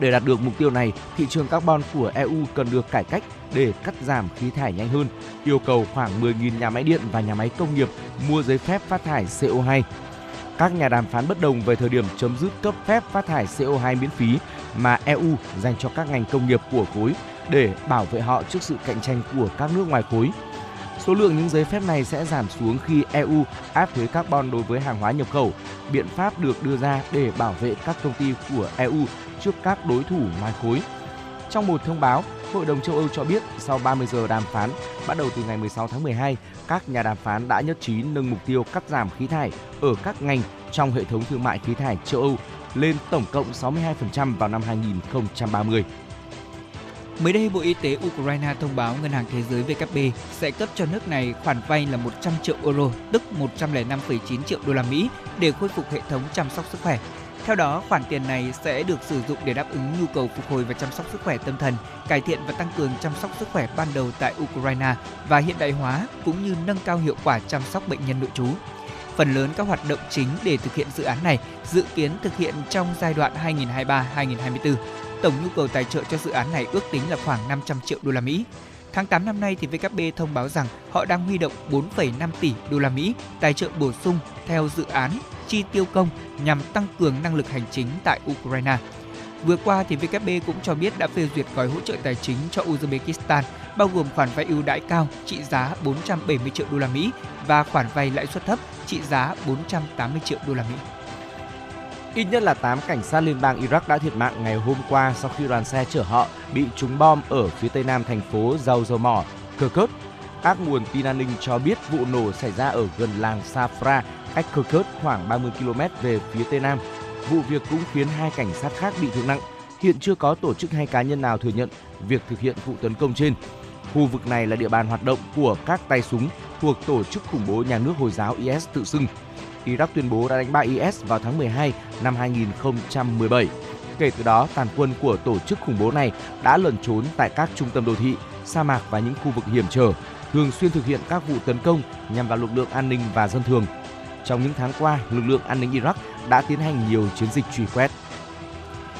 Để đạt được mục tiêu này, thị trường carbon của EU cần được cải cách để cắt giảm khí thải nhanh hơn, yêu cầu khoảng 10.000 nhà máy điện và nhà máy công nghiệp mua giấy phép phát thải CO2. Các nhà đàm phán bất đồng về thời điểm chấm dứt cấp phép phát thải CO2 miễn phí mà EU dành cho các ngành công nghiệp của khối để bảo vệ họ trước sự cạnh tranh của các nước ngoài khối. Số lượng những giấy phép này sẽ giảm xuống khi EU áp thuế carbon đối với hàng hóa nhập khẩu. Biện pháp được đưa ra để bảo vệ các công ty của EU trước các đối thủ ngoài khối. Trong một thông báo, Hội đồng châu Âu cho biết sau 30 giờ đàm phán, bắt đầu từ ngày 16 tháng 12, các nhà đàm phán đã nhất trí nâng mục tiêu cắt giảm khí thải ở các ngành trong hệ thống thương mại khí thải châu Âu lên tổng cộng 62% vào năm 2030. Mới đây, Bộ Y tế Ukraine thông báo Ngân hàng Thế giới WB sẽ cấp cho nước này khoản vay là 100 triệu euro, tức 105,9 triệu đô la Mỹ để khôi phục hệ thống chăm sóc sức khỏe. Theo đó, khoản tiền này sẽ được sử dụng để đáp ứng nhu cầu phục hồi và chăm sóc sức khỏe tâm thần, cải thiện và tăng cường chăm sóc sức khỏe ban đầu tại Ukraine và hiện đại hóa cũng như nâng cao hiệu quả chăm sóc bệnh nhân nội trú. Phần lớn các hoạt động chính để thực hiện dự án này dự kiến thực hiện trong giai đoạn 2023-2024. Tổng nhu cầu tài trợ cho dự án này ước tính là khoảng 500 triệu đô la Mỹ. Tháng 8 năm nay thì VKB thông báo rằng họ đang huy động 4,5 tỷ đô la Mỹ tài trợ bổ sung theo dự án chi tiêu công nhằm tăng cường năng lực hành chính tại Ukraine. Vừa qua thì VKB cũng cho biết đã phê duyệt gói hỗ trợ tài chính cho Uzbekistan bao gồm khoản vay ưu đãi cao trị giá 470 triệu đô la Mỹ và khoản vay lãi suất thấp trị giá 480 triệu đô la Mỹ. Ít nhất là 8 cảnh sát liên bang Iraq đã thiệt mạng ngày hôm qua sau khi đoàn xe chở họ bị trúng bom ở phía tây nam thành phố dầu dầu mỏ Kirkuk. Các nguồn tin an ninh cho biết vụ nổ xảy ra ở gần làng Safra, cách Kirkuk khoảng 30 km về phía tây nam. Vụ việc cũng khiến hai cảnh sát khác bị thương nặng. Hiện chưa có tổ chức hay cá nhân nào thừa nhận việc thực hiện vụ tấn công trên. Khu vực này là địa bàn hoạt động của các tay súng thuộc tổ chức khủng bố nhà nước Hồi giáo IS tự xưng. Iraq tuyên bố đã đánh bại IS vào tháng 12 năm 2017. Kể từ đó, tàn quân của tổ chức khủng bố này đã lẩn trốn tại các trung tâm đô thị, sa mạc và những khu vực hiểm trở, thường xuyên thực hiện các vụ tấn công nhằm vào lực lượng an ninh và dân thường. Trong những tháng qua, lực lượng an ninh Iraq đã tiến hành nhiều chiến dịch truy quét.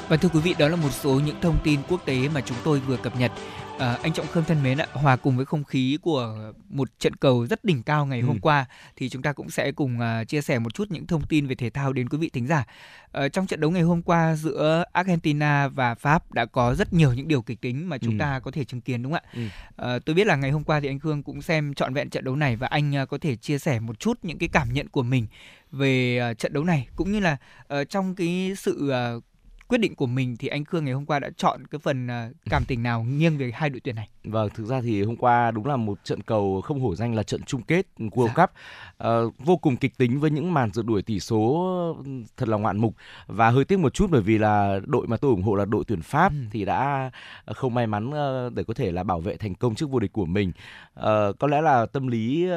Và thưa quý vị, đó là một số những thông tin quốc tế mà chúng tôi vừa cập nhật. À, anh Trọng Khương thân mến ạ, hòa cùng với không khí của một trận cầu rất đỉnh cao ngày ừ. hôm qua thì chúng ta cũng sẽ cùng uh, chia sẻ một chút những thông tin về thể thao đến quý vị thính giả. Uh, trong trận đấu ngày hôm qua giữa Argentina và Pháp đã có rất nhiều những điều kịch tính mà chúng ừ. ta có thể chứng kiến đúng không ạ? Ừ. Uh, tôi biết là ngày hôm qua thì anh Khương cũng xem trọn vẹn trận đấu này và anh uh, có thể chia sẻ một chút những cái cảm nhận của mình về uh, trận đấu này cũng như là uh, trong cái sự uh, quyết định của mình thì anh Khương ngày hôm qua đã chọn cái phần à, cảm tình nào nghiêng về hai đội tuyển này? Vâng, thực ra thì hôm qua đúng là một trận cầu không hổ danh là trận chung kết World dạ. Cup uh, vô cùng kịch tính với những màn rượt đuổi tỷ số thật là ngoạn mục và hơi tiếc một chút bởi vì là đội mà tôi ủng hộ là đội tuyển Pháp ừ. thì đã không may mắn uh, để có thể là bảo vệ thành công trước vô địch của mình. Uh, có lẽ là tâm lý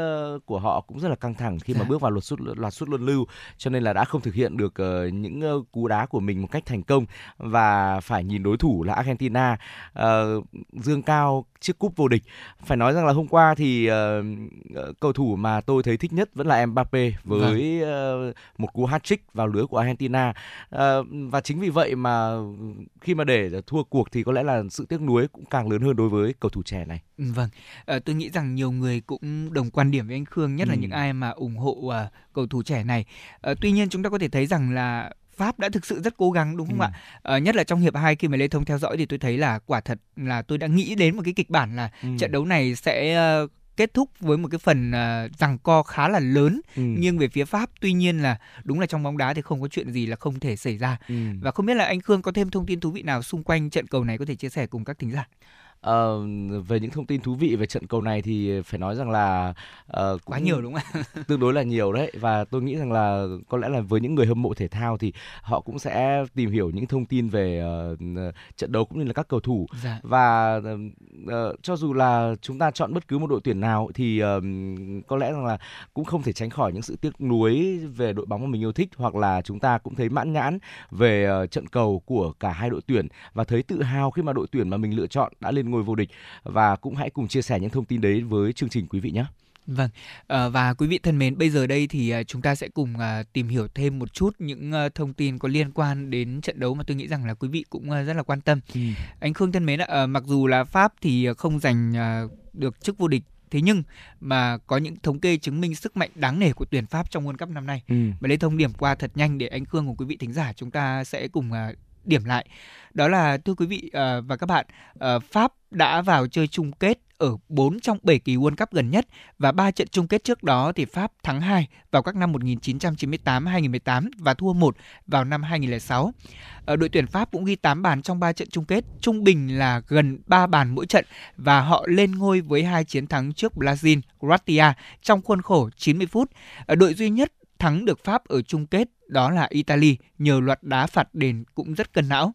của họ cũng rất là căng thẳng khi dạ. mà bước vào loạt sút loạt sút luân lưu cho nên là đã không thực hiện được những cú đá của mình một cách thành công và phải nhìn đối thủ là Argentina uh, dương cao chiếc cúp vô địch. Phải nói rằng là hôm qua thì uh, cầu thủ mà tôi thấy thích nhất vẫn là Mbappe với vâng. uh, một cú hat-trick vào lưới của Argentina. Uh, và chính vì vậy mà khi mà để thua cuộc thì có lẽ là sự tiếc nuối cũng càng lớn hơn đối với cầu thủ trẻ này. Ừ, vâng, à, tôi nghĩ rằng nhiều người cũng đồng quan điểm với anh Khương, nhất là ừ. những ai mà ủng hộ uh, cầu thủ trẻ này. À, tuy nhiên chúng ta có thể thấy rằng là Pháp đã thực sự rất cố gắng đúng không ừ. ạ? À, nhất là trong hiệp 2 khi mà Lê Thông theo dõi thì tôi thấy là quả thật là tôi đã nghĩ đến một cái kịch bản là ừ. trận đấu này sẽ uh, kết thúc với một cái phần uh, rằng co khá là lớn ừ. nghiêng về phía Pháp. Tuy nhiên là đúng là trong bóng đá thì không có chuyện gì là không thể xảy ra. Ừ. Và không biết là anh Khương có thêm thông tin thú vị nào xung quanh trận cầu này có thể chia sẻ cùng các thính giả? Uh, về những thông tin thú vị về trận cầu này thì phải nói rằng là uh, quá nhiều đúng không? tương đối là nhiều đấy và tôi nghĩ rằng là có lẽ là với những người hâm mộ thể thao thì họ cũng sẽ tìm hiểu những thông tin về uh, trận đấu cũng như là các cầu thủ dạ. và uh, cho dù là chúng ta chọn bất cứ một đội tuyển nào thì uh, có lẽ rằng là cũng không thể tránh khỏi những sự tiếc nuối về đội bóng mà mình yêu thích hoặc là chúng ta cũng thấy mãn nhãn về uh, trận cầu của cả hai đội tuyển và thấy tự hào khi mà đội tuyển mà mình lựa chọn đã lên ngôi vô địch và cũng hãy cùng chia sẻ những thông tin đấy với chương trình quý vị nhé. Vâng, à, và quý vị thân mến, bây giờ đây thì à, chúng ta sẽ cùng à, tìm hiểu thêm một chút những thông tin có liên quan đến trận đấu mà tôi nghĩ rằng là quý vị cũng rất là quan tâm. Ừ. Anh Khương thân mến ạ, mặc dù là Pháp thì không giành được chức vô địch thế nhưng mà có những thống kê chứng minh sức mạnh đáng nể của tuyển Pháp trong World Cup năm nay. Ừ. Và lấy thông điểm qua thật nhanh để anh Khương cùng quý vị thính giả chúng ta sẽ cùng điểm lại đó là thưa quý vị ờ, và các bạn ờ, Pháp đã vào chơi chung kết ở 4 trong 7 kỳ World Cup gần nhất và 3 trận chung kết trước đó thì Pháp thắng 2 vào các năm 1998, 2018 và thua 1 vào năm 2006. Ở ờ, đội tuyển Pháp cũng ghi 8 bàn trong 3 trận chung kết, trung bình là gần 3 bàn mỗi trận và họ lên ngôi với hai chiến thắng trước Brazil, Croatia trong khuôn khổ 90 phút. Ở đội duy nhất thắng được Pháp ở chung kết, đó là Italy, nhờ loạt đá phạt đền cũng rất cân não.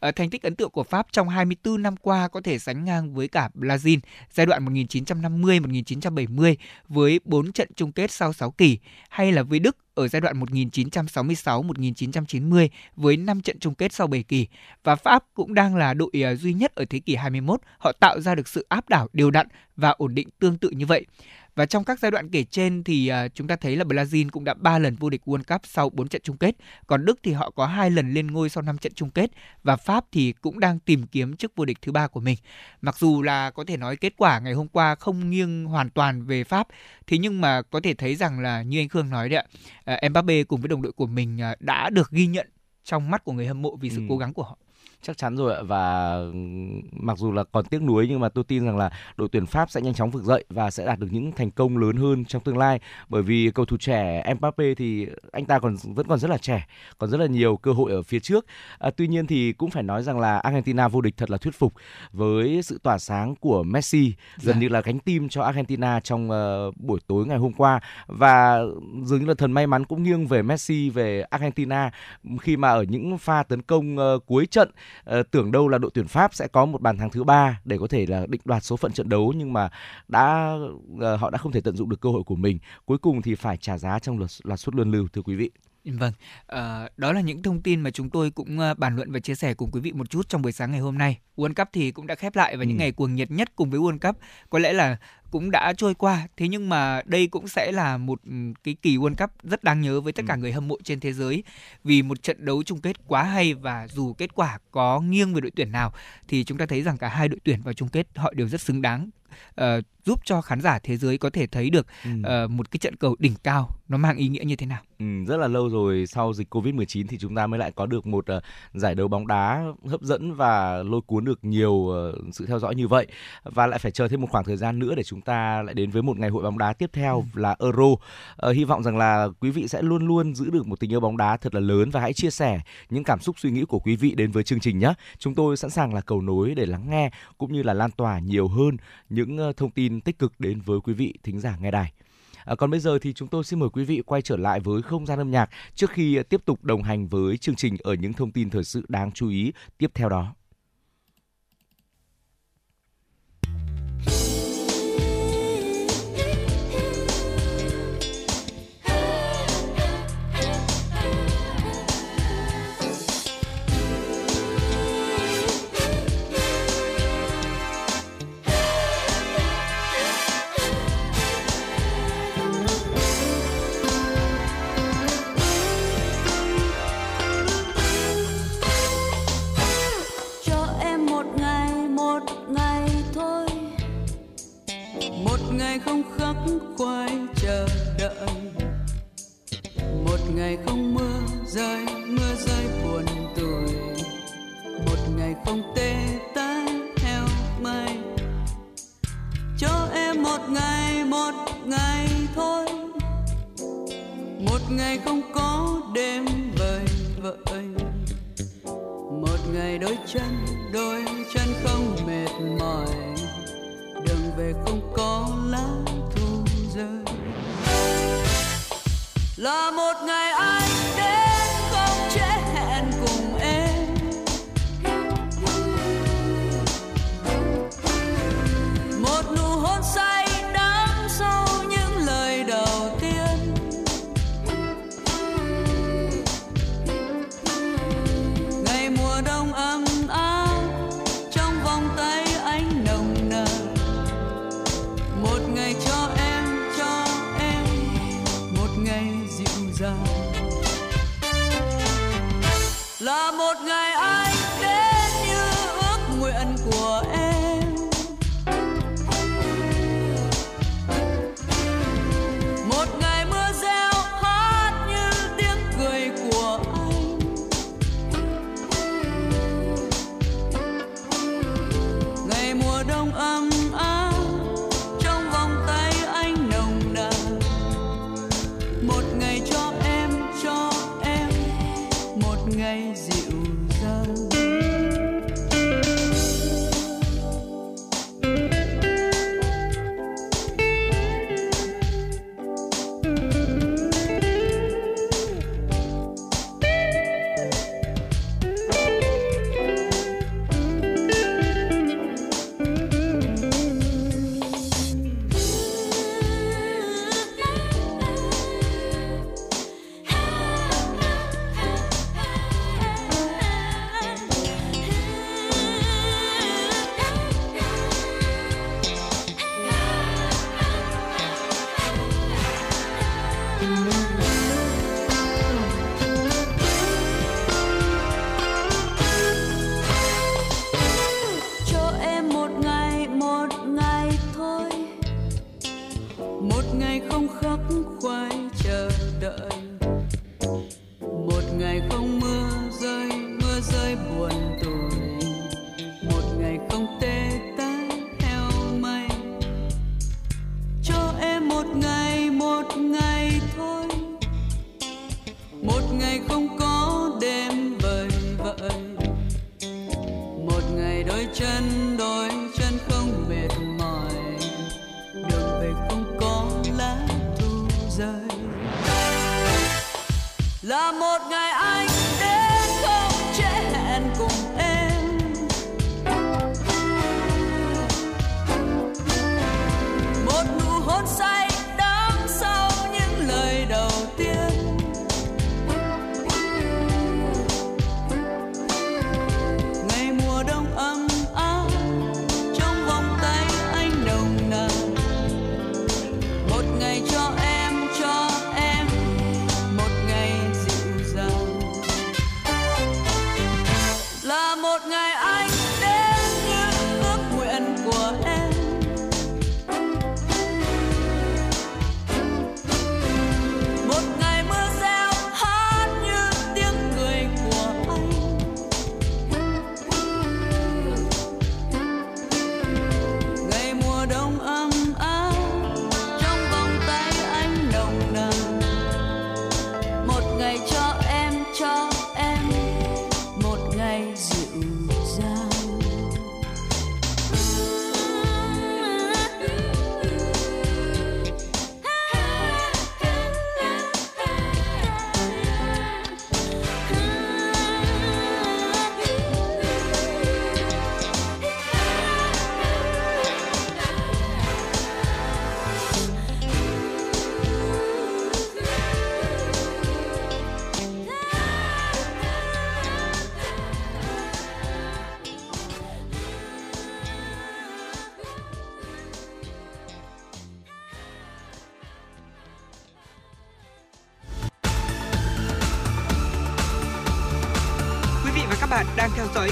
Ở thành tích ấn tượng của Pháp trong 24 năm qua có thể sánh ngang với cả Brazil, giai đoạn 1950-1970 với 4 trận chung kết sau 6 kỳ, hay là với Đức ở giai đoạn 1966-1990 với 5 trận chung kết sau 7 kỳ và Pháp cũng đang là đội ờ, duy nhất ở thế kỷ 21 họ tạo ra được sự áp đảo, đều đặn và ổn định tương tự như vậy. Và trong các giai đoạn kể trên thì uh, chúng ta thấy là Brazil cũng đã 3 lần vô địch World Cup sau 4 trận chung kết, còn Đức thì họ có hai lần lên ngôi sau 5 trận chung kết và Pháp thì cũng đang tìm kiếm chức vô địch thứ ba của mình. Mặc dù là có thể nói kết quả ngày hôm qua không nghiêng hoàn toàn về Pháp, thế nhưng mà có thể thấy rằng là như anh Khương nói đấy ạ, uh, Mbappe cùng với đồng đội của mình uh, đã được ghi nhận trong mắt của người hâm mộ vì sự ừ. cố gắng của họ chắc chắn rồi ạ. Và mặc dù là còn tiếc nuối nhưng mà tôi tin rằng là đội tuyển Pháp sẽ nhanh chóng vực dậy và sẽ đạt được những thành công lớn hơn trong tương lai. Bởi vì cầu thủ trẻ Mbappe thì anh ta còn vẫn còn rất là trẻ còn rất là nhiều cơ hội ở phía trước. À, tuy nhiên thì cũng phải nói rằng là Argentina vô địch thật là thuyết phục với sự tỏa sáng của Messi gần dạ. như là cánh tim cho Argentina trong uh, buổi tối ngày hôm qua. Và dường như là thần may mắn cũng nghiêng về Messi về Argentina khi mà ở những pha tấn công uh, cuối trận uh, tưởng đâu là đội tuyển Pháp sẽ có một bàn thắng thứ ba để có thể là định đoạt số phận trận đấu nhưng mà đã uh, họ đã không thể tận dụng được cơ hội của mình. Cuối cùng thì phải trả giá trong loạt, loạt suất luân lưu thưa quý vị. Vâng, à, đó là những thông tin mà chúng tôi cũng bàn luận và chia sẻ cùng quý vị một chút trong buổi sáng ngày hôm nay. World Cup thì cũng đã khép lại và ừ. những ngày cuồng nhiệt nhất cùng với World Cup có lẽ là cũng đã trôi qua. Thế nhưng mà đây cũng sẽ là một ừ, cái kỳ World Cup rất đáng nhớ với tất cả ừ. người hâm mộ trên thế giới vì một trận đấu chung kết quá hay và dù kết quả có nghiêng về đội tuyển nào thì chúng ta thấy rằng cả hai đội tuyển vào chung kết họ đều rất xứng đáng uh, giúp cho khán giả thế giới có thể thấy được ừ. uh, một cái trận cầu đỉnh cao nó mang ý nghĩa như thế nào. Ừ, rất là lâu rồi sau dịch Covid-19 thì chúng ta mới lại có được một uh, giải đấu bóng đá hấp dẫn và lôi cuốn được nhiều uh, sự theo dõi như vậy và lại phải chờ thêm một khoảng thời gian nữa để chúng ta lại đến với một ngày hội bóng đá tiếp theo ừ. là Euro. Uh, hy vọng rằng là quý vị sẽ luôn luôn giữ được một tình yêu bóng đá thật là lớn và hãy chia sẻ những cảm xúc suy nghĩ của quý vị đến với chương trình nhé. Chúng tôi sẵn sàng là cầu nối để lắng nghe cũng như là lan tỏa nhiều hơn những thông tin tích cực đến với quý vị thính giả nghe đài. À, còn bây giờ thì chúng tôi xin mời quý vị quay trở lại với không gian âm nhạc trước khi tiếp tục đồng hành với chương trình ở những thông tin thời sự đáng chú ý tiếp theo đó. Khoái chờ đợi. Một ngày không mưa rơi mưa rơi buồn tuổi một ngày không tê tái theo mây. Cho em một ngày một ngày thôi. Một ngày không có đêm vời vợi. Một ngày đôi chân đôi chân không mệt mỏi. Đường về không có lá thu rơi. Là một ngày anh đến. Một ngày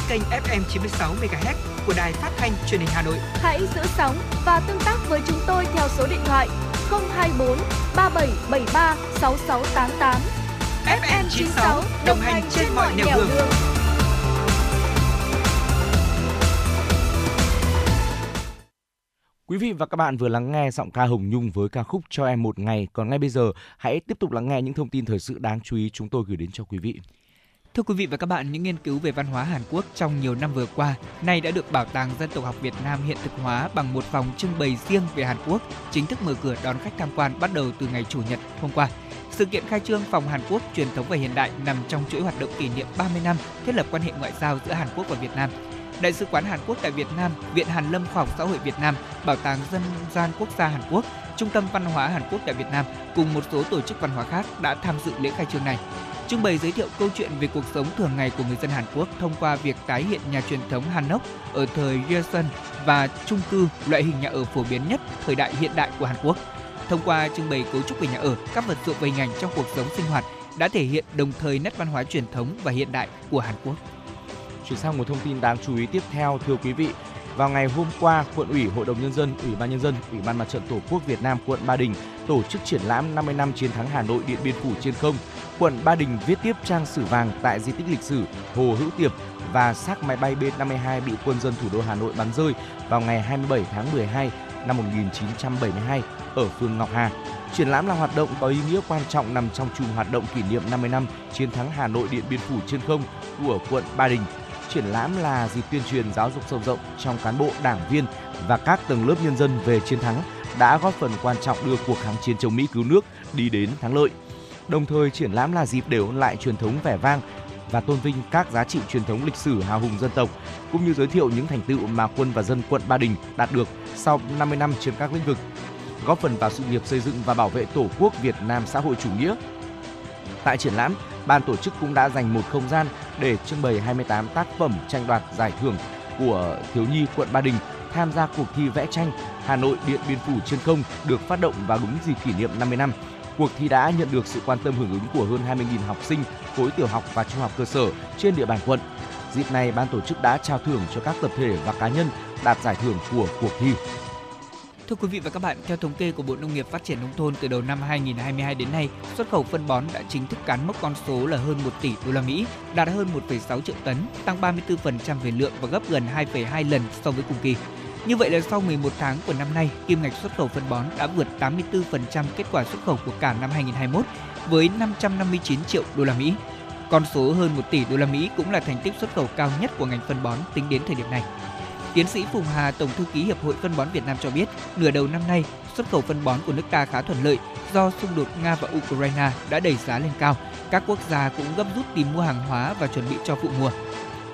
kênh FM 96 MHz của đài phát thanh truyền hình Hà Nội. Hãy giữ sóng và tương tác với chúng tôi theo số điện thoại 024 3773 6688. FM 96 đồng hành trên mọi nẻo đường. đường. Quý vị và các bạn vừa lắng nghe giọng ca Hồng Nhung với ca khúc Cho em một ngày. Còn ngay bây giờ, hãy tiếp tục lắng nghe những thông tin thời sự đáng chú ý chúng tôi gửi đến cho quý vị. Thưa quý vị và các bạn, những nghiên cứu về văn hóa Hàn Quốc trong nhiều năm vừa qua nay đã được Bảo tàng Dân tộc học Việt Nam hiện thực hóa bằng một phòng trưng bày riêng về Hàn Quốc, chính thức mở cửa đón khách tham quan bắt đầu từ ngày Chủ nhật hôm qua. Sự kiện khai trương phòng Hàn Quốc truyền thống và hiện đại nằm trong chuỗi hoạt động kỷ niệm 30 năm thiết lập quan hệ ngoại giao giữa Hàn Quốc và Việt Nam. Đại sứ quán Hàn Quốc tại Việt Nam, Viện Hàn Lâm Khoa học Xã hội Việt Nam, Bảo tàng Dân gian Quốc gia Hàn Quốc, Trung tâm Văn hóa Hàn Quốc tại Việt Nam cùng một số tổ chức văn hóa khác đã tham dự lễ khai trương này trưng bày giới thiệu câu chuyện về cuộc sống thường ngày của người dân Hàn Quốc thông qua việc tái hiện nhà truyền thống Hanok ở thời Joseon và chung cư loại hình nhà ở phổ biến nhất thời đại hiện đại của Hàn Quốc. Thông qua trưng bày cấu trúc về nhà ở, các vật dụng về ngành trong cuộc sống sinh hoạt đã thể hiện đồng thời nét văn hóa truyền thống và hiện đại của Hàn Quốc. Chuyển sang một thông tin đáng chú ý tiếp theo, thưa quý vị, vào ngày hôm qua, Quận ủy, Hội đồng nhân dân, Ủy ban nhân dân, Ủy ban Mặt trận Tổ quốc Việt Nam quận Ba Đình tổ chức triển lãm 50 năm chiến thắng Hà Nội Điện Biên Phủ trên không. Quận Ba Đình viết tiếp trang sử vàng tại di tích lịch sử Hồ Hữu Tiệp và xác máy bay B-52 bị quân dân thủ đô Hà Nội bắn rơi vào ngày 27 tháng 12 năm 1972 ở phường Ngọc Hà. Triển lãm là hoạt động có ý nghĩa quan trọng nằm trong chùm hoạt động kỷ niệm 50 năm chiến thắng Hà Nội Điện Biên Phủ trên không của quận Ba Đình triển lãm là dịp tuyên truyền giáo dục sâu rộng trong cán bộ, đảng viên và các tầng lớp nhân dân về chiến thắng đã góp phần quan trọng đưa cuộc kháng chiến chống Mỹ cứu nước đi đến thắng lợi. Đồng thời triển lãm là dịp để ôn lại truyền thống vẻ vang và tôn vinh các giá trị truyền thống lịch sử hào hùng dân tộc cũng như giới thiệu những thành tựu mà quân và dân quận Ba Đình đạt được sau 50 năm trên các lĩnh vực, góp phần vào sự nghiệp xây dựng và bảo vệ Tổ quốc Việt Nam xã hội chủ nghĩa. Tại triển lãm, ban tổ chức cũng đã dành một không gian để trưng bày 28 tác phẩm tranh đoạt giải thưởng của thiếu nhi quận Ba Đình tham gia cuộc thi vẽ tranh Hà Nội Điện Biên Phủ trên không được phát động vào đúng dịp kỷ niệm 50 năm. Cuộc thi đã nhận được sự quan tâm hưởng ứng của hơn 20.000 học sinh khối tiểu học và trung học cơ sở trên địa bàn quận. Dịp này, ban tổ chức đã trao thưởng cho các tập thể và cá nhân đạt giải thưởng của cuộc thi. Thưa quý vị và các bạn, theo thống kê của Bộ Nông nghiệp Phát triển nông thôn từ đầu năm 2022 đến nay, xuất khẩu phân bón đã chính thức cán mốc con số là hơn 1 tỷ đô la Mỹ, đạt hơn 1,6 triệu tấn, tăng 34% về lượng và gấp gần 2,2 lần so với cùng kỳ. Như vậy là sau 11 tháng của năm nay, kim ngạch xuất khẩu phân bón đã vượt 84% kết quả xuất khẩu của cả năm 2021 với 559 triệu đô la Mỹ. Con số hơn 1 tỷ đô la Mỹ cũng là thành tích xuất khẩu cao nhất của ngành phân bón tính đến thời điểm này. Tiến sĩ Phùng Hà, Tổng thư ký Hiệp hội Phân bón Việt Nam cho biết, nửa đầu năm nay, xuất khẩu phân bón của nước ta khá thuận lợi do xung đột Nga và Ukraine đã đẩy giá lên cao. Các quốc gia cũng gấp rút tìm mua hàng hóa và chuẩn bị cho vụ mùa.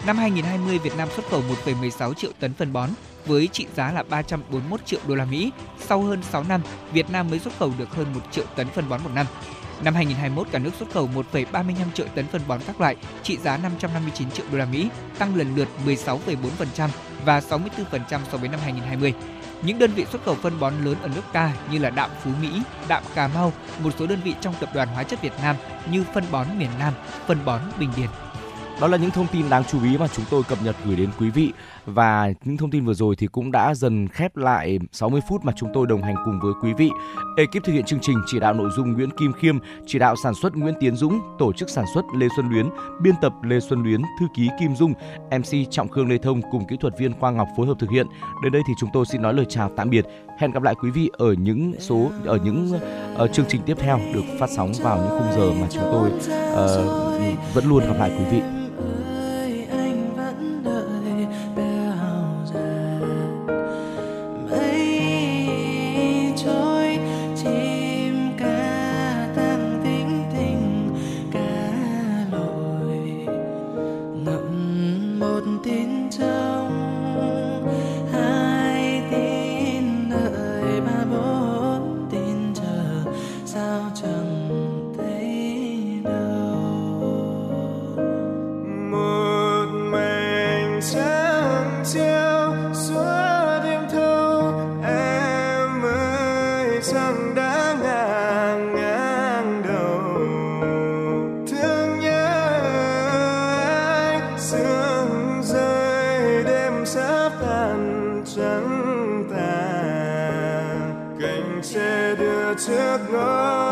Năm 2020, Việt Nam xuất khẩu 1,16 triệu tấn phân bón với trị giá là 341 triệu đô la Mỹ. Sau hơn 6 năm, Việt Nam mới xuất khẩu được hơn 1 triệu tấn phân bón một năm. Năm 2021, cả nước xuất khẩu 1,35 triệu tấn phân bón các loại, trị giá 559 triệu đô la Mỹ, tăng lần lượt 16,4% và 64% so với năm 2020. Những đơn vị xuất khẩu phân bón lớn ở nước ta như là Đạm Phú Mỹ, Đạm Cà Mau, một số đơn vị trong tập đoàn Hóa chất Việt Nam như phân bón miền Nam, phân bón Bình Điền. Đó là những thông tin đáng chú ý mà chúng tôi cập nhật gửi đến quý vị và những thông tin vừa rồi thì cũng đã dần khép lại 60 phút mà chúng tôi đồng hành cùng với quý vị. Ekip thực hiện chương trình chỉ đạo nội dung Nguyễn Kim Khiêm, chỉ đạo sản xuất Nguyễn Tiến Dũng, tổ chức sản xuất Lê Xuân Luyến, biên tập Lê Xuân Luyến, thư ký Kim Dung, MC Trọng Khương Lê Thông cùng kỹ thuật viên Quang Ngọc phối hợp thực hiện. Đến đây thì chúng tôi xin nói lời chào tạm biệt. Hẹn gặp lại quý vị ở những số ở những ở chương trình tiếp theo được phát sóng vào những khung giờ mà chúng tôi uh, vẫn luôn gặp lại quý vị. Xa có